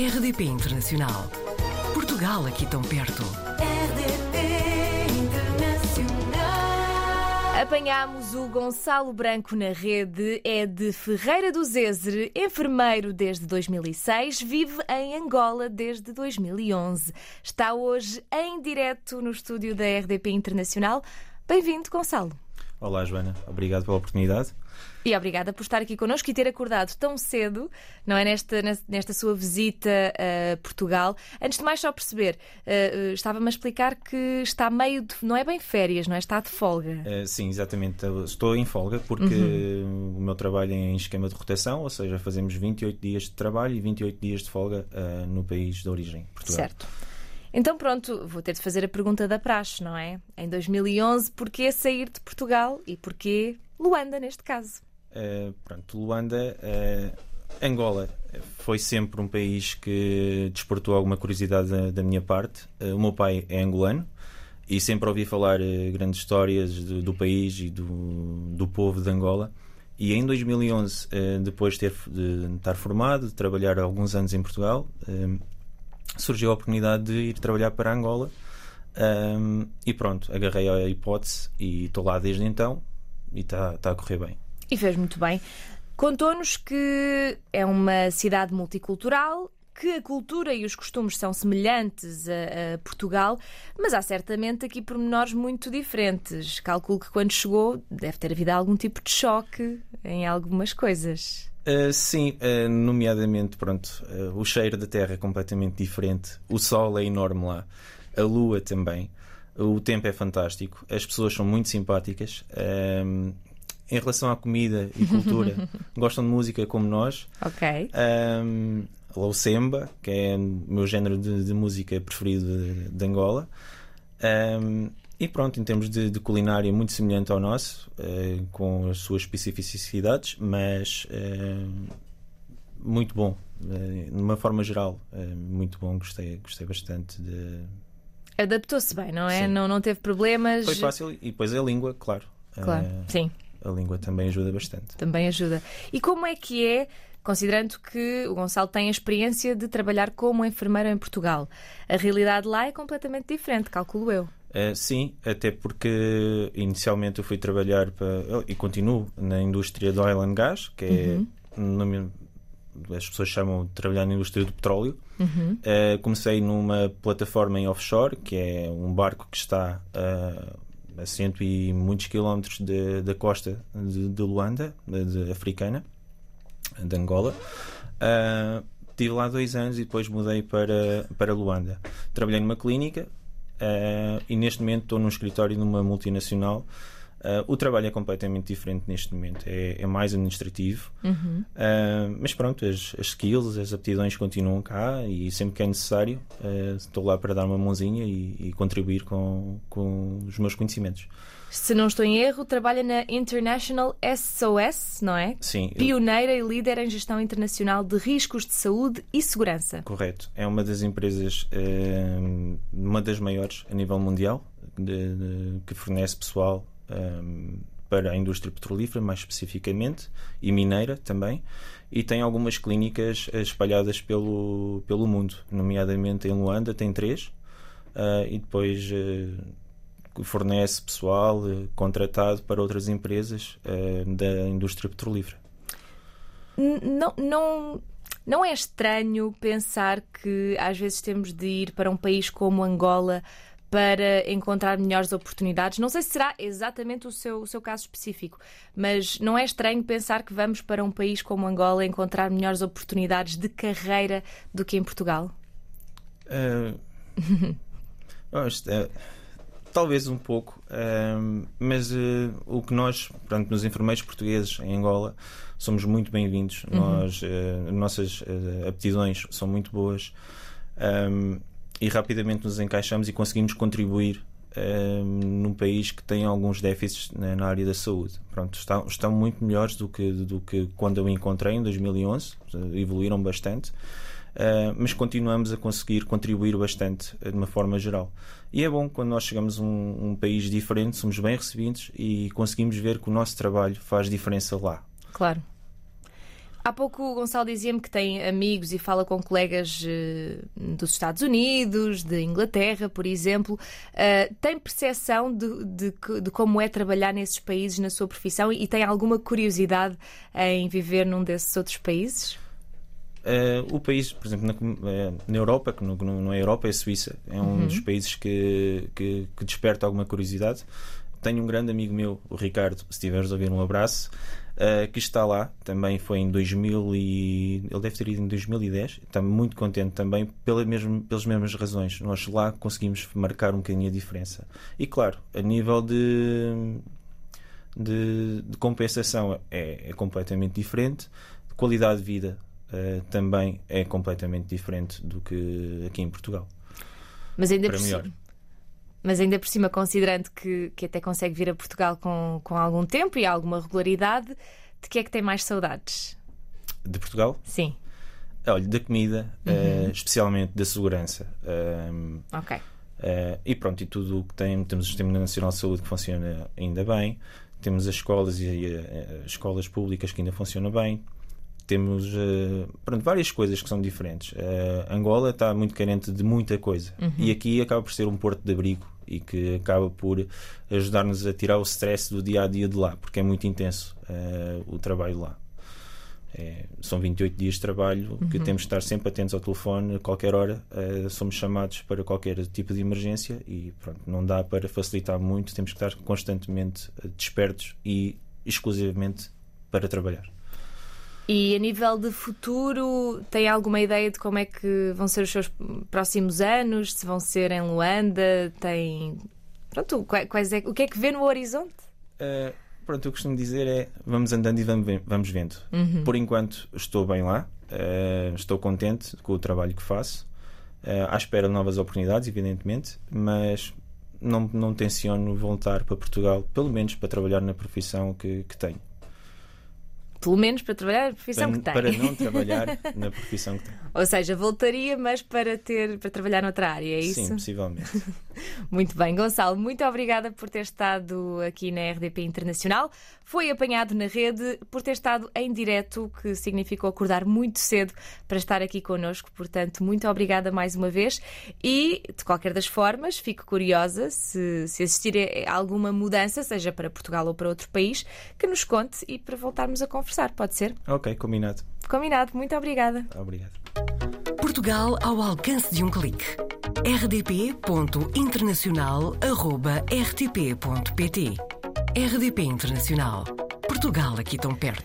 RDP Internacional. Portugal aqui tão perto. RDP Internacional. Apanhámos o Gonçalo Branco na rede, é de Ferreira do Zézer, enfermeiro desde 2006, vive em Angola desde 2011. Está hoje em direto no estúdio da RDP Internacional. Bem-vindo, Gonçalo. Olá, Joana. Obrigado pela oportunidade. E obrigada por estar aqui connosco e ter acordado tão cedo, não é? Nesta, nesta sua visita a Portugal. Antes de mais, só perceber, uh, uh, estava-me a explicar que está meio de. não é bem férias, não é? Está de folga. Uh, sim, exatamente. Estou em folga porque uhum. o meu trabalho é em esquema de rotação, ou seja, fazemos 28 dias de trabalho e 28 dias de folga no país de origem, Portugal. Certo. Então pronto, vou ter de fazer a pergunta da praxe, não é? Em 2011, porquê sair de Portugal e porquê Luanda, neste caso? Uh, pronto, Luanda, uh, Angola foi sempre um país que despertou alguma curiosidade da, da minha parte. Uh, o meu pai é angolano e sempre ouvi falar grandes histórias do, do, país e do, do povo de Angola. E em 2011, depois de, ter, de estar formado, de trabalhar alguns anos em Portugal, surgiu a oportunidade de ir trabalhar para Angola. Um, e pronto, agarrei a hipótese e estou lá desde então e está tá a correr bem. E fez muito bem. Contou-nos que é uma cidade multicultural, que a cultura e os costumes são semelhantes a, a, Portugal, mas há certamente aqui pormenores muito diferentes. Calculo que quando chegou deve ter havido algum tipo de choque em algumas coisas. Uh, sim, uh, nomeadamente, pronto, uh, o cheiro da terra é completamente diferente, o sol é enorme lá, a lua também, o tempo é fantástico, as pessoas são muito simpáticas. Em relação à comida e cultura, gostam de música como nós. Ok. Um, o Semba, que é o meu género de, de música preferido de, de Angola. Um, e pronto, em termos de, de, culinária, muito semelhante ao nosso, uh, com as suas especificidades, mas uh, muito bom. Uh, de uma forma geral, muito bom. Gostei, gostei bastante de. Adaptou-se bem, não é? Não, não teve problemas. Foi fácil e depois a língua, claro. Claro, sim. A língua também ajuda bastante. Também ajuda. E como é que é considerando que o Gonçalo tem a experiência de trabalhar como enfermeiro em Portugal. A realidade lá é completamente diferente, calculo eu. Uh, sim, até porque inicialmente eu fui trabalhar para, e continuo na indústria do oil and gas, que é uhum. as pessoas chamam de trabalhar na indústria do petróleo. Uhum. Uh, comecei numa plataforma em offshore, que é um barco que está uh, a cento e muitos quilómetros da costa de, de Luanda, de, africana, de Angola. Uh, Estive lá dois anos e depois mudei para, para Luanda. Trabalhei numa clínica, Uh, e neste momento estou num escritório numa multinacional. Uh, o trabalho é completamente diferente neste momento, é, é mais administrativo, uhum. uh, mas pronto, as, as, skills, as aptidões continuam cá e sempre que é necessário estou lá para dar uma mãozinha e, e contribuir com, com os meus conhecimentos. Se não estou em erro, trabalha na International SOS, não é? Sim. Pioneira e líder em gestão internacional de riscos de saúde e segurança. Correto. É uma das empresas, uma das maiores a nível mundial, de, de, que fornece pessoal eh, para a indústria petrolífera, mais especificamente, e mineira também. E tem algumas clínicas espalhadas pelo, pelo mundo, nomeadamente em Luanda, tem três. Uh, e depois uh, fornece pessoal eh, contratado para outras empresas eh, da indústria petrolífera. Não, não, não é estranho pensar que às vezes temos de ir para um país como Angola para encontrar melhores oportunidades. Não sei se será exatamente o seu, o seu caso específico, mas não é estranho pensar que vamos para um país como Angola encontrar melhores oportunidades de carreira do que em Portugal? Uh, Talvez um pouco, ehm, mas uh, o que nós, pronto, nos enfermeiros portugueses em Angola, somos muito bem-vindos. Uhum. Nós, uh, nossas uh, aptidões são muito boas um, e rapidamente nos encaixamos e conseguimos contribuir ehm, num país que tem alguns déficits na, na área da saúde. Pronto, estão, estão muito melhores do que, do que quando eu me encontrei em 2011, evoluíram bastante. Uh, mas continuamos a conseguir contribuir bastante uh, de uma forma geral. E é bom quando nós chegamos a um, um, país diferente, somos bem recebidos e conseguimos ver que o nosso trabalho faz diferença lá. Claro. Há pouco o Gonçalo dizia-me que tem amigos e fala com colegas uh, dos Estados Unidos, de Inglaterra, por exemplo. Uh, tem percepção de, de, de, como é trabalhar nesses países na sua profissão e tem alguma curiosidade em viver num desses outros países? Uh, o país, por exemplo, na, na Europa, que não, é Europa, é a Suíça, é um uhum. dos países que, que, que, desperta alguma curiosidade. Tenho um grande amigo meu, o Ricardo, se estiveres a ouvir, um abraço, uh, que está lá, também foi em 2000 e... ele deve ter ido em 2010, está muito contente também pela mesmo, pelas mesmas razões. Nós lá conseguimos marcar um bocadinho a diferença. E claro, a nível de, de, de compensação é, é completamente diferente, de qualidade de vida uh, também é completamente diferente do que aqui em Portugal. Mas ainda, por mas ainda por cima, considerando que, que até consegue vir a Portugal com, com algum tempo e alguma regularidade, de que é que tem mais saudades? De Portugal? Sim. Olha, da comida, uhum. uh, especialmente da segurança. Um, ok. Uh, e pronto, e tudo o que tem, temos o Sistema Nacional de Saúde que funciona ainda bem, temos as escolas e as escolas públicas que ainda funcionam bem, temos uh, pronto, várias coisas que são diferentes. Uh, Angola está muito carente de muita coisa uhum. e aqui acaba por ser um porto de abrigo e que acaba por ajudar-nos a tirar o stress do dia a dia de lá, porque é muito intenso uh, o trabalho lá. É, são 28 dias de trabalho uhum. que temos de estar sempre atentos ao telefone, a qualquer hora. somos chamados para qualquer tipo de emergência e pronto, não dá para facilitar muito, temos que estar constantemente despertos e exclusivamente para trabalhar. E a nível de futuro, tem alguma ideia de como é que vão ser os seus próximos anos? Se vão ser em Luanda? Tem. Pronto, quais é... o que é que vê no horizonte? Uh, pronto, eu costumo dizer é vamos andando e vamos vendo. Uhum. Por enquanto estou bem lá, uh, estou contente com o trabalho que faço, uh, à espera de novas oportunidades, evidentemente, mas não, não tenciono voltar para Portugal, pelo menos para trabalhar na profissão que, que tenho. Pelo menos para trabalhar na profissão para, que tem. Para não trabalhar na profissão que tem. Ou seja, voltaria, mas para ter para trabalhar noutra área, é isso? Sim, possivelmente. muito bem, Gonçalo, muito obrigada por ter estado aqui na RDP Internacional. Foi apanhado na rede por ter estado em direto, que significou acordar muito cedo para estar aqui connosco. Portanto, muito obrigada mais uma vez. E, de qualquer das formas, fico curiosa se, se existir alguma mudança, seja para Portugal ou para outro país, que nos conte e para voltarmos a conversar. Pode ser? Ok, combinado. Combinado. Muito obrigada. Obrigado. Portugal ao alcance de um clique. rdp.internacional.rtp.pt RDP Internacional. Portugal aqui tão perto.